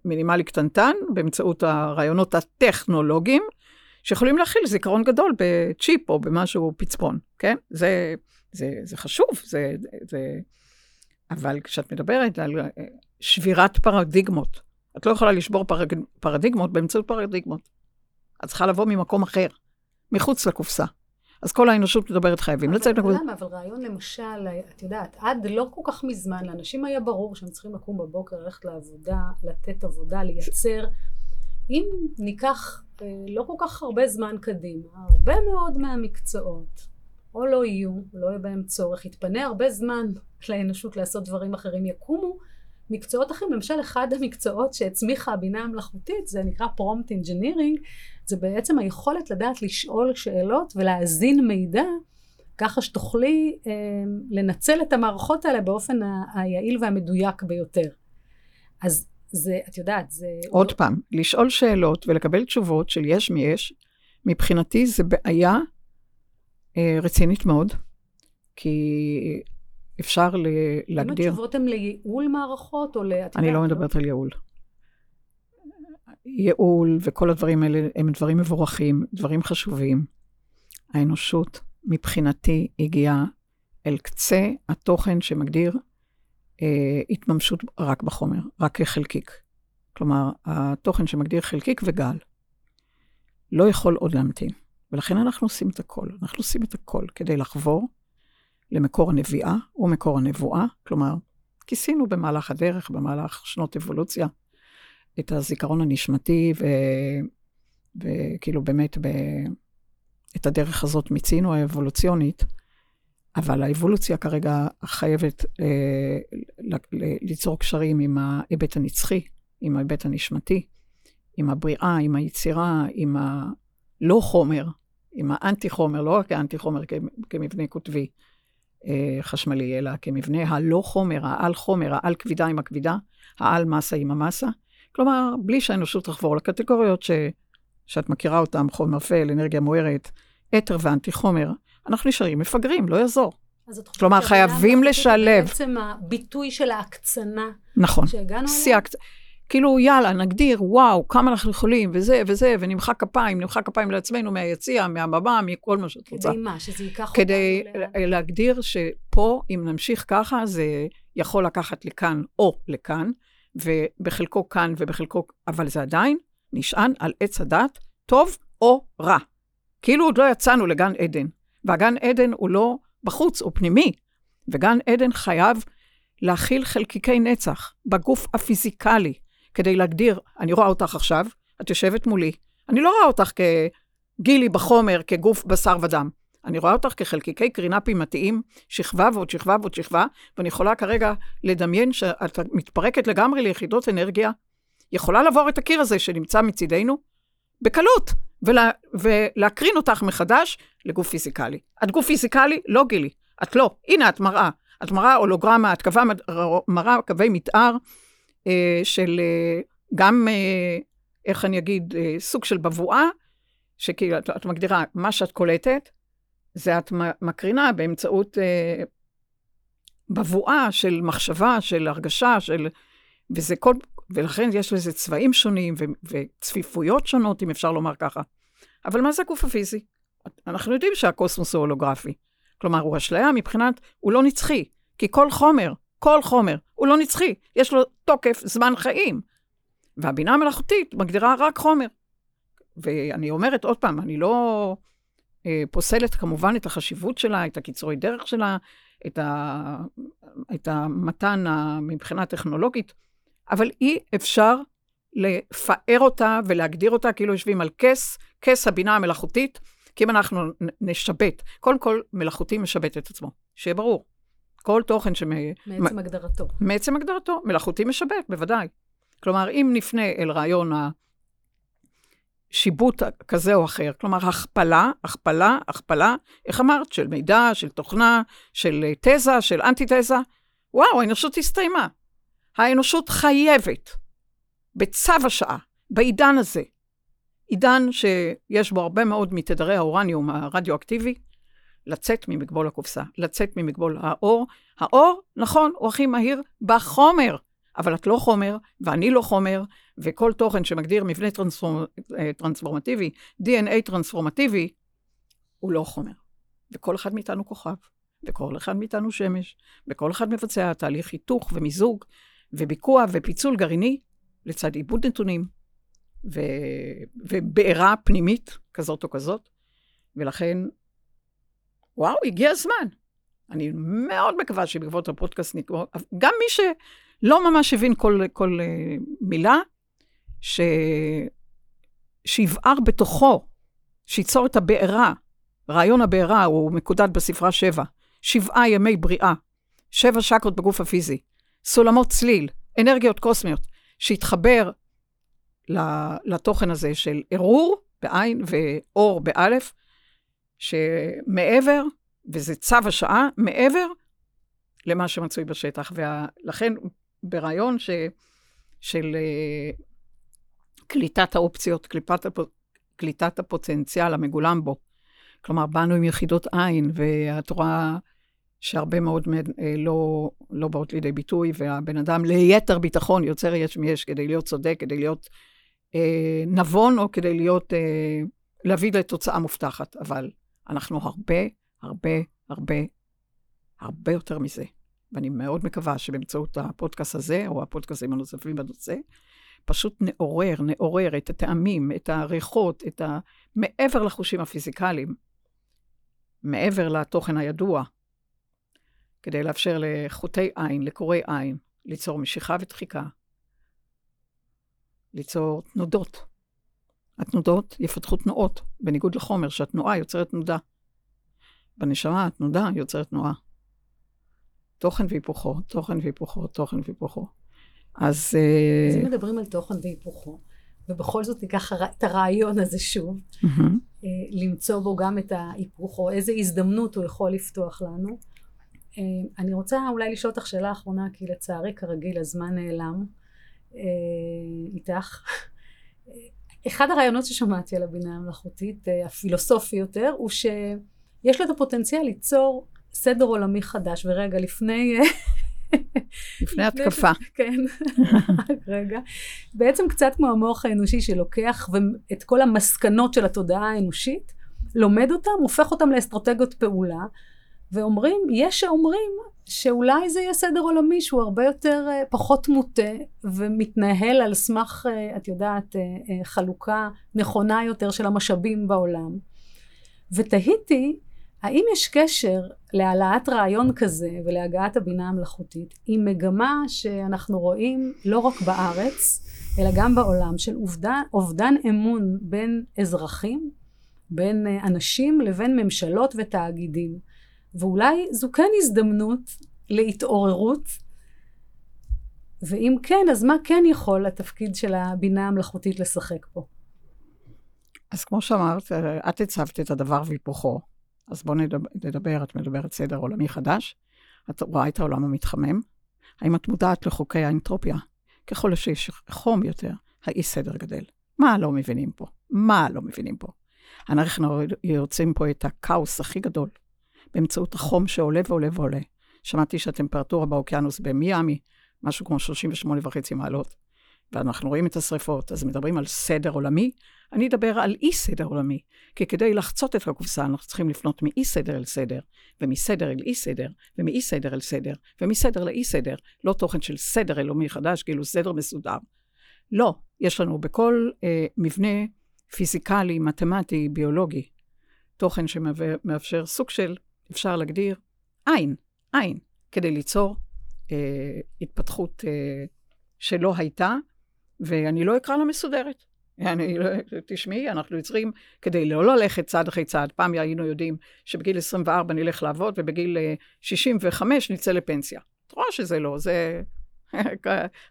Speaker 2: מינימלי קטנטן, באמצעות הרעיונות הטכנולוגיים, שיכולים להכיל זיכרון גדול בצ'יפ או במשהו פצפון, כן? זה, זה, זה חשוב, זה, זה... אבל כשאת מדברת על אה, שבירת פרדיגמות, את לא יכולה לשבור. פרדיגמות באמצעות פרדיגמות. את צריכה לבוא ממקום אחר, מחוץ לקופסה. אז כל האנושות מדברת חייבים לצאת
Speaker 1: נקודה. למה? אבל רעיון למשל, את יודעת, עד לא כל כך מזמן, לאנשים היה ברור שהם צריכים לקום בבוקר, ללכת לעבודה, לתת עבודה, לייצר. אם ניקח אה, לא כל כך הרבה זמן קדימה, הרבה מאוד מהמקצועות, או לא יהיו, לא יהיה בהם צורך, יתפנה הרבה זמן לאנושות לעשות דברים אחרים, יקומו מקצועות אחרים. למשל, אחד המקצועות שהצמיחה הבינה המלאכותית, זה נקרא prompt engineering, זה בעצם היכולת לדעת לשאול שאלות ולהזין מידע, ככה שתוכלי אה, לנצל את המערכות האלה באופן היעיל והמדויק ביותר. אז זה, את יודעת, זה...
Speaker 2: עוד פעם, לשאול שאלות ולקבל תשובות של יש מי יש, מבחינתי זה בעיה אה, רצינית מאוד, כי אפשר ל- להגדיר...
Speaker 1: אם התשובות הן לייעול מערכות או ל...
Speaker 2: אני לא מדברת על ייעול. ייעול וכל הדברים האלה הם דברים מבורכים, דברים חשובים. האנושות, מבחינתי, הגיעה אל קצה התוכן שמגדיר אה, התממשות רק בחומר, רק כחלקיק. כלומר, התוכן שמגדיר חלקיק וגל, לא יכול עוד להמתין. ולכן אנחנו עושים את הכל. אנחנו עושים את הכל כדי לחבור למקור הנביאה ומקור הנבואה, כלומר, כיסינו במהלך הדרך, במהלך שנות אבולוציה, את הזיכרון הנשמתי, ו... וכאילו באמת, ב... את הדרך הזאת מיצינו, האבולוציונית, אבל האבולוציה כרגע חייבת אה, ליצור קשרים עם ההיבט הנצחי, עם ההיבט הנשמתי, עם הבריאה, עם היצירה, עם הלא חומר, עם האנטי חומר, לא רק האנטי חומר כמבנה קוטבי אה, חשמלי, אלא כמבנה הלא חומר, העל חומר, העל כבידה עם הכבידה, העל מסה עם המסה. כלומר, בלי שהאנושות תחבור לקטגוריות ש, שאת מכירה אותן, חומר פל, אנרגיה מוארת, אתר ואנטי חומר, אנחנו נשארים מפגרים, לא יעזור. כלומר, חייבים לשלב.
Speaker 1: בעצם הביטוי של ההקצנה.
Speaker 2: נכון. שהגענו אליה. כאילו, יאללה, נגדיר, וואו, כמה אנחנו יכולים, וזה וזה, ונמחא כפיים, נמחא כפיים לעצמנו מהיציע, מהבמה, מכל מה שאת רוצה.
Speaker 1: כדי מה? שזה ייקח
Speaker 2: אותנו כדי להגדיר שפה, אם נמשיך ככה, זה יכול לקחת לכאן או לכאן, ובחלקו כאן ובחלקו, אבל זה עדיין נשען על עץ הדת, טוב או רע. כאילו עוד לא יצאנו לגן עדן. והגן עדן הוא לא בחוץ, הוא פנימי. וגן עדן חייב להכיל חלקיקי נצח בגוף הפיזיקלי, כדי להגדיר, אני רואה אותך עכשיו, את יושבת מולי, אני לא רואה אותך כגילי בחומר, כגוף בשר ודם. אני רואה אותך כחלקיקי קרינה פימתיים, שכבה ועוד שכבה ועוד שכבה, ואני יכולה כרגע לדמיין שאת מתפרקת לגמרי ליחידות אנרגיה, יכולה לעבור את הקיר הזה שנמצא מצידנו, בקלות, ולה, ולהקרין אותך מחדש לגוף פיזיקלי. את גוף פיזיקלי? לא גילי. את לא. הנה, את מראה. את מראה הולוגרמה, את קווה, מראה קווי מתאר אה, של אה, גם, אה, איך אני אגיד, אה, סוג של בבואה, שכאילו, את, את מגדירה, מה שאת קולטת, זה את מקרינה באמצעות אה, בבואה של מחשבה, של הרגשה, של... וזה כל, ולכן יש לזה צבעים שונים ו- וצפיפויות שונות, אם אפשר לומר ככה. אבל מה זה הגוף הפיזי? אנחנו יודעים שהקוסמוס הוא הולוגרפי. כלומר, הוא אשליה מבחינת, הוא לא נצחי. כי כל חומר, כל חומר, הוא לא נצחי. יש לו תוקף זמן חיים. והבינה המלאכותית מגדירה רק חומר. ואני אומרת עוד פעם, אני לא פוסלת כמובן את החשיבות שלה, את הקיצורי דרך שלה, את, ה, את המתן מבחינה טכנולוגית, אבל אי אפשר לפאר אותה ולהגדיר אותה כאילו יושבים על כס, כס הבינה המלאכותית, כי אם אנחנו נשבת, קודם כל מלאכותי משבת את עצמו, שיהיה ברור. כל תוכן ש...
Speaker 1: מעצם הגדרתו.
Speaker 2: מעצם הגדרתו, מלאכותי משבת, בוודאי. כלומר, אם נפנה אל רעיון השיבוט כזה או אחר, כלומר, הכפלה, הכפלה, הכפלה, איך אמרת? של מידע, של תוכנה, של תזה, של אנטי-תזה, וואו, האנושות הסתיימה. האנושות חייבת, בצו השעה, בעידן הזה, עידן שיש בו הרבה מאוד מתדרי האורניום הרדיואקטיבי, לצאת ממגבול הקופסה, לצאת ממגבול האור. האור, נכון, הוא הכי מהיר בחומר, אבל את לא חומר, ואני לא חומר, וכל תוכן שמגדיר מבנה טרנספורמ... אה, טרנספורמטיבי, DNA טרנספורמטיבי, הוא לא חומר. וכל אחד מאיתנו כוכב, וכל אחד מאיתנו שמש, וכל אחד מבצע תהליך היתוך ומיזוג, וביקוע ופיצול גרעיני, לצד עיבוד נתונים, ו... ובעירה פנימית כזאת או כזאת, ולכן וואו, הגיע הזמן. אני מאוד מקווה שבעקבות הפודקאסט גם מי שלא ממש הבין כל, כל uh, מילה, ש... שיבער בתוכו, שייצור את הבעירה. רעיון הבעירה הוא מקודד בספרה שבע. שבעה ימי בריאה, שבע שקות בגוף הפיזי, סולמות צליל, אנרגיות קוסמיות, שיתחבר לתוכן הזה של ערעור בעין ואור באלף, שמעבר, וזה צו השעה, מעבר למה שמצוי בשטח. ולכן ברעיון ש, של uh, קליטת האופציות, קליפת, קליטת הפוטנציאל המגולם בו, כלומר, באנו עם יחידות עין, ואת רואה שהרבה מאוד אה, לא, לא באות לידי ביטוי, והבן אדם ליתר ביטחון יוצר יש מיש כדי להיות צודק, כדי להיות אה, נבון, או כדי להיות, אה, להביא לתוצאה מובטחת. אבל אנחנו הרבה, הרבה, הרבה, הרבה יותר מזה. ואני מאוד מקווה שבאמצעות הפודקאסט הזה, או הפודקאסטים הנוספים בנושא, פשוט נעורר, נעורר את הטעמים, את הריחות, את ה... מעבר לחושים הפיזיקליים, מעבר לתוכן הידוע, כדי לאפשר לחוטי עין, לקוראי עין, ליצור משיכה ודחיקה, ליצור תנודות. התנודות יפתחו תנועות, בניגוד לחומר, שהתנועה יוצרת תנודה. בנשמה התנודה יוצרת תנועה. תוכן והיפוכו, תוכן והיפוכו, תוכן והיפוכו. אז...
Speaker 1: אה, אז אם מדברים על תוכן והיפוכו, ובכל זאת ניקח את הרעיון הזה שוב, mm-hmm. למצוא בו גם את ההיפוך, או איזה הזדמנות הוא יכול לפתוח לנו. אה, אני רוצה אולי לשאול אותך שאלה אחרונה, כי לצערי כרגיל הזמן נעלם איתך. אחד הרעיונות ששמעתי על הבינה המלאכותית, אה, הפילוסופי יותר, הוא שיש לה את הפוטנציאל ליצור סדר עולמי חדש. ורגע, לפני...
Speaker 2: לפני התקפה.
Speaker 1: כן, רגע. בעצם קצת כמו המוח האנושי שלוקח את כל המסקנות של התודעה האנושית, לומד אותם, הופך אותם לאסטרטגיות פעולה, ואומרים, יש שאומרים שאולי זה יהיה סדר עולמי שהוא הרבה יותר, אה, פחות מוטה ומתנהל על סמך, אה, את יודעת, אה, חלוקה נכונה יותר של המשאבים בעולם. ותהיתי, האם יש קשר להעלאת רעיון כזה ולהגעת הבינה המלאכותית עם מגמה שאנחנו רואים לא רק בארץ, אלא גם בעולם, של אובדן, אובדן אמון בין אזרחים, בין אנשים לבין ממשלות ותאגידים. ואולי זו כן הזדמנות להתעוררות, ואם כן, אז מה כן יכול התפקיד של הבינה המלאכותית לשחק פה?
Speaker 2: אז כמו שאמרת, את הצבת את הדבר והיפוכו. אז בואו נדבר, נדבר, את מדברת סדר עולמי חדש, את רואה את העולם המתחמם. האם את מודעת לחוקי האנטרופיה? ככל שיש חום יותר, האי סדר גדל. מה לא מבינים פה? מה לא מבינים פה? אנחנו יוצאים פה את הכאוס הכי גדול באמצעות החום שעולה ועולה ועולה. שמעתי שהטמפרטורה באוקיינוס במיאמי, משהו כמו 38 וחצי מעלות, ואנחנו רואים את השריפות, אז מדברים על סדר עולמי, אני אדבר על אי סדר עולמי, כי כדי לחצות את הקופסה אנחנו צריכים לפנות מאי סדר אל סדר, ומסדר אל אי סדר, ומאי סדר אל סדר, ומסדר לאי סדר, לא תוכן של סדר אלומי חדש, כאילו סדר מסודר. לא, יש לנו בכל אה, מבנה פיזיקלי, מתמטי, ביולוגי, תוכן שמאפשר סוג של אפשר להגדיר עין, עין, כדי ליצור אה, התפתחות אה, שלא הייתה, ואני לא אקרא לה מסודרת. אני, לא- תשמעי, אנחנו יוצרים כדי לא ללכת צעד אחרי צעד. פעם היינו יודעים שבגיל 24 נלך לעבוד, ובגיל 65 נצא לפנסיה. את רואה שזה לא, זה...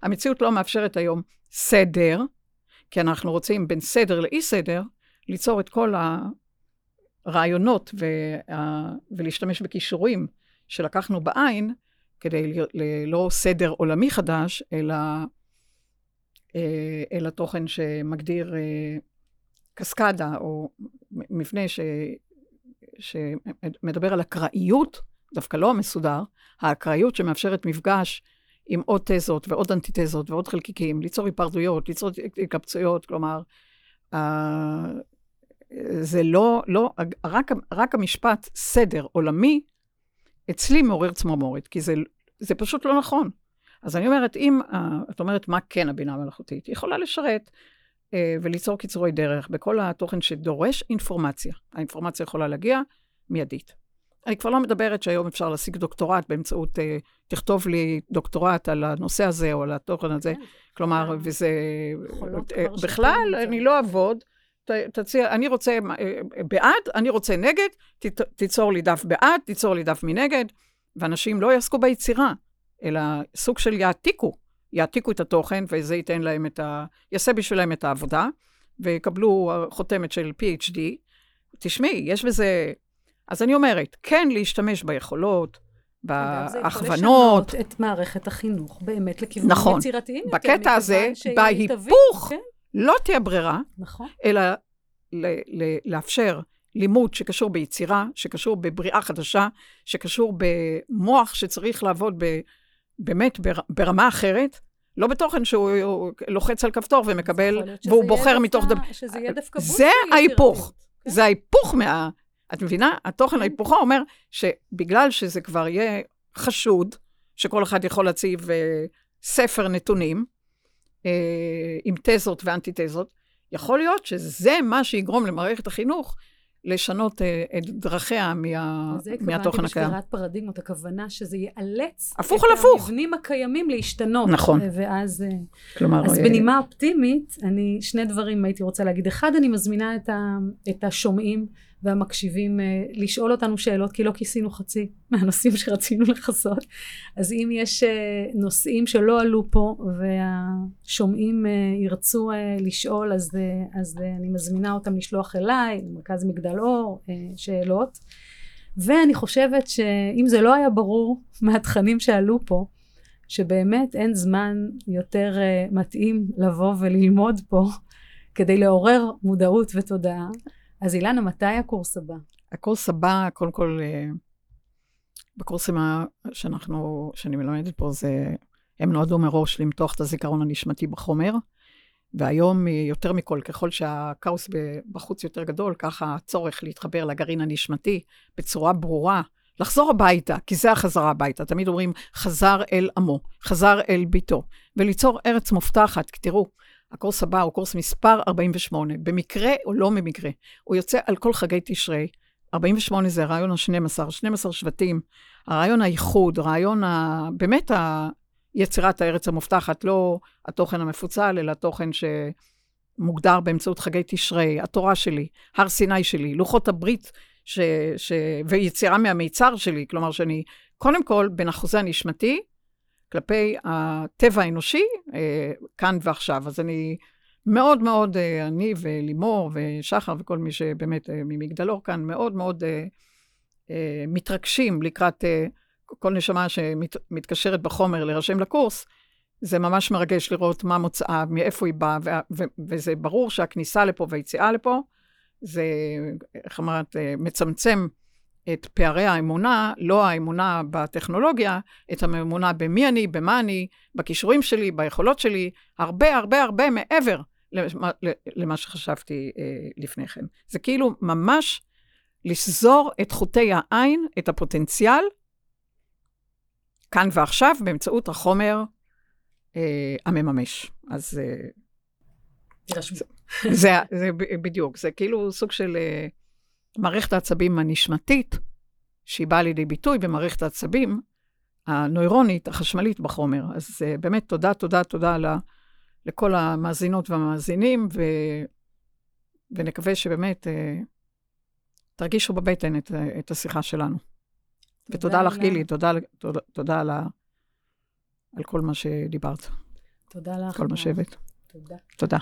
Speaker 2: המציאות לא מאפשרת היום סדר, כי אנחנו רוצים בין סדר לאי סדר, ליצור את כל הרעיונות וה... ולהשתמש בכישורים שלקחנו בעין, כדי ללא סדר עולמי חדש, אלא, אה, אלא תוכן שמגדיר אה, קסקדה או מבנה ש, שמדבר על אקראיות, דווקא לא המסודר, האקראיות שמאפשרת מפגש עם עוד תזות ועוד אנטיתזות ועוד חלקיקים, ליצור היפרדויות, ליצור התקבצויות, כלומר, זה לא, לא, רק, רק המשפט סדר עולמי, אצלי מעורר צמרמורת, כי זה, זה פשוט לא נכון. אז אני אומרת, אם, את אומרת, מה כן הבינה המלאכותית? היא יכולה לשרת אה, וליצור קיצורי דרך בכל התוכן שדורש אינפורמציה. האינפורמציה יכולה להגיע מיידית. אני כבר לא מדברת שהיום אפשר להשיג דוקטורט באמצעות, אה, תכתוב לי דוקטורט על הנושא הזה או על התוכן הזה. כן. כלומר. וזה... אה, בכלל, אני לא אעבוד. תציע, אני רוצה בעד, אני רוצה נגד, תיצור לי דף בעד, תיצור לי דף מנגד, ואנשים לא יעסקו ביצירה, אלא סוג של יעתיקו, יעתיקו את התוכן, וזה ייתן להם את ה... יעשה בשבילם את העבודה, ויקבלו חותמת של PhD. תשמעי, יש בזה... אז אני אומרת, כן להשתמש ביכולות, בהכוונות.
Speaker 1: זה יכול לשנות את מערכת החינוך באמת לכיוונים
Speaker 2: נכון.
Speaker 1: יצירתיים
Speaker 2: יותר. נכון, בקטע הזה, בהיפוך, כן? לא תהיה ברירה,
Speaker 1: נכון.
Speaker 2: אלא ל- ל- לאפשר לימוד שקשור ביצירה, שקשור בבריאה חדשה, שקשור במוח שצריך לעבוד ב- באמת בר- ברמה אחרת. לא בתוכן שהוא לוחץ על כפתור ומקבל, והוא בוחר מתוך...
Speaker 1: דבר. שזה יהיה דווקא בוסטי
Speaker 2: זה ההיפוך. כן? זה ההיפוך מה... את מבינה? התוכן כן. ההיפוכה אומר שבגלל שזה כבר יהיה חשוד, שכל אחד יכול להציב uh, ספר נתונים, אה, עם תזות ואנטי-תזות, יכול להיות שזה מה שיגרום למערכת החינוך לשנות אה, את דרכיה מה, מהתוכן הקיים.
Speaker 1: זה בשבירת פרדיגמות, הכוונה שזה יאלץ
Speaker 2: הפוך את על הפוך.
Speaker 1: המבנים הקיימים להשתנות.
Speaker 2: נכון.
Speaker 1: ואז... אה,
Speaker 2: כלומר...
Speaker 1: אז בנימה אופטימית, אני, שני דברים הייתי רוצה להגיד. אחד, אני מזמינה את, ה, את השומעים והמקשיבים אה, לשאול אותנו שאלות, כי לא כיסינו חצי מהנושאים שרצינו לכסות. אז אם יש אה, נושאים שלא עלו פה והשומעים אה, ירצו לשאול, אז, אז אני מזמינה אותם לשלוח אליי, למרכז מגדל אור, שאלות. ואני חושבת שאם זה לא היה ברור מהתכנים שעלו פה, שבאמת אין זמן יותר מתאים לבוא וללמוד פה כדי לעורר מודעות ותודעה. אז אילנה, מתי הקורס הבא?
Speaker 2: הקורס הבא, קודם כל, אה, בקורסים שאנחנו, שאני מלמדת פה, זה, הם נועדו מראש למתוח את הזיכרון הנשמתי בחומר, והיום יותר מכל, ככל שהכאוס בחוץ יותר גדול, ככה הצורך להתחבר לגרעין הנשמתי בצורה ברורה, לחזור הביתה, כי זה החזרה הביתה. תמיד אומרים, חזר אל עמו, חזר אל ביתו, וליצור ארץ מובטחת, כי תראו, הקורס הבא הוא קורס מספר 48, במקרה או לא במקרה. הוא יוצא על כל חגי תשרי. 48 זה הרעיון ה-12, 12 שבטים, הרעיון האיחוד, רעיון ה... באמת ה... יצירת הארץ המובטחת, לא התוכן המפוצל, אלא התוכן שמוגדר באמצעות חגי תשרי, התורה שלי, הר סיני שלי, לוחות הברית ש... ש... ויצירה מהמיצר שלי, כלומר שאני, קודם כל, בין החוזה הנשמתי כלפי הטבע האנושי אה, כאן ועכשיו. אז אני מאוד מאוד, אה, אני ולימור ושחר וכל מי שבאמת אה, ממגדלור כאן, מאוד מאוד מתרגשים לקראת כל נשמה שמתקשרת בחומר להירשם לקורס. זה ממש מרגש לראות מה מוצאה, מאיפה היא באה, וזה ברור שהכניסה לפה והיציאה לפה, זה, איך אמרת, מצמצם את פערי האמונה, לא האמונה בטכנולוגיה, את האמונה במי אני, במה אני, בכישורים שלי, ביכולות שלי, הרבה הרבה הרבה מעבר למה, למה שחשבתי אה, לפני כן. זה כאילו ממש לשזור את חוטי העין, את הפוטנציאל, כאן ועכשיו, באמצעות החומר אה, המממש. אז... אה, זה, זה, זה בדיוק, זה כאילו סוג של... אה, מערכת העצבים הנשמתית, שהיא באה לידי ביטוי במערכת העצבים הנוירונית, החשמלית בחומר. אז uh, באמת תודה, תודה, תודה לכל המאזינות והמאזינים, ו... ונקווה שבאמת אה, תרגישו בבטן את, את השיחה שלנו. ותודה לך, גילי, תודה, תודה, תודה על, ה... על כל מה שדיברת.
Speaker 1: תודה לך.
Speaker 2: כל מה שהבאת.
Speaker 1: תודה.
Speaker 2: תודה.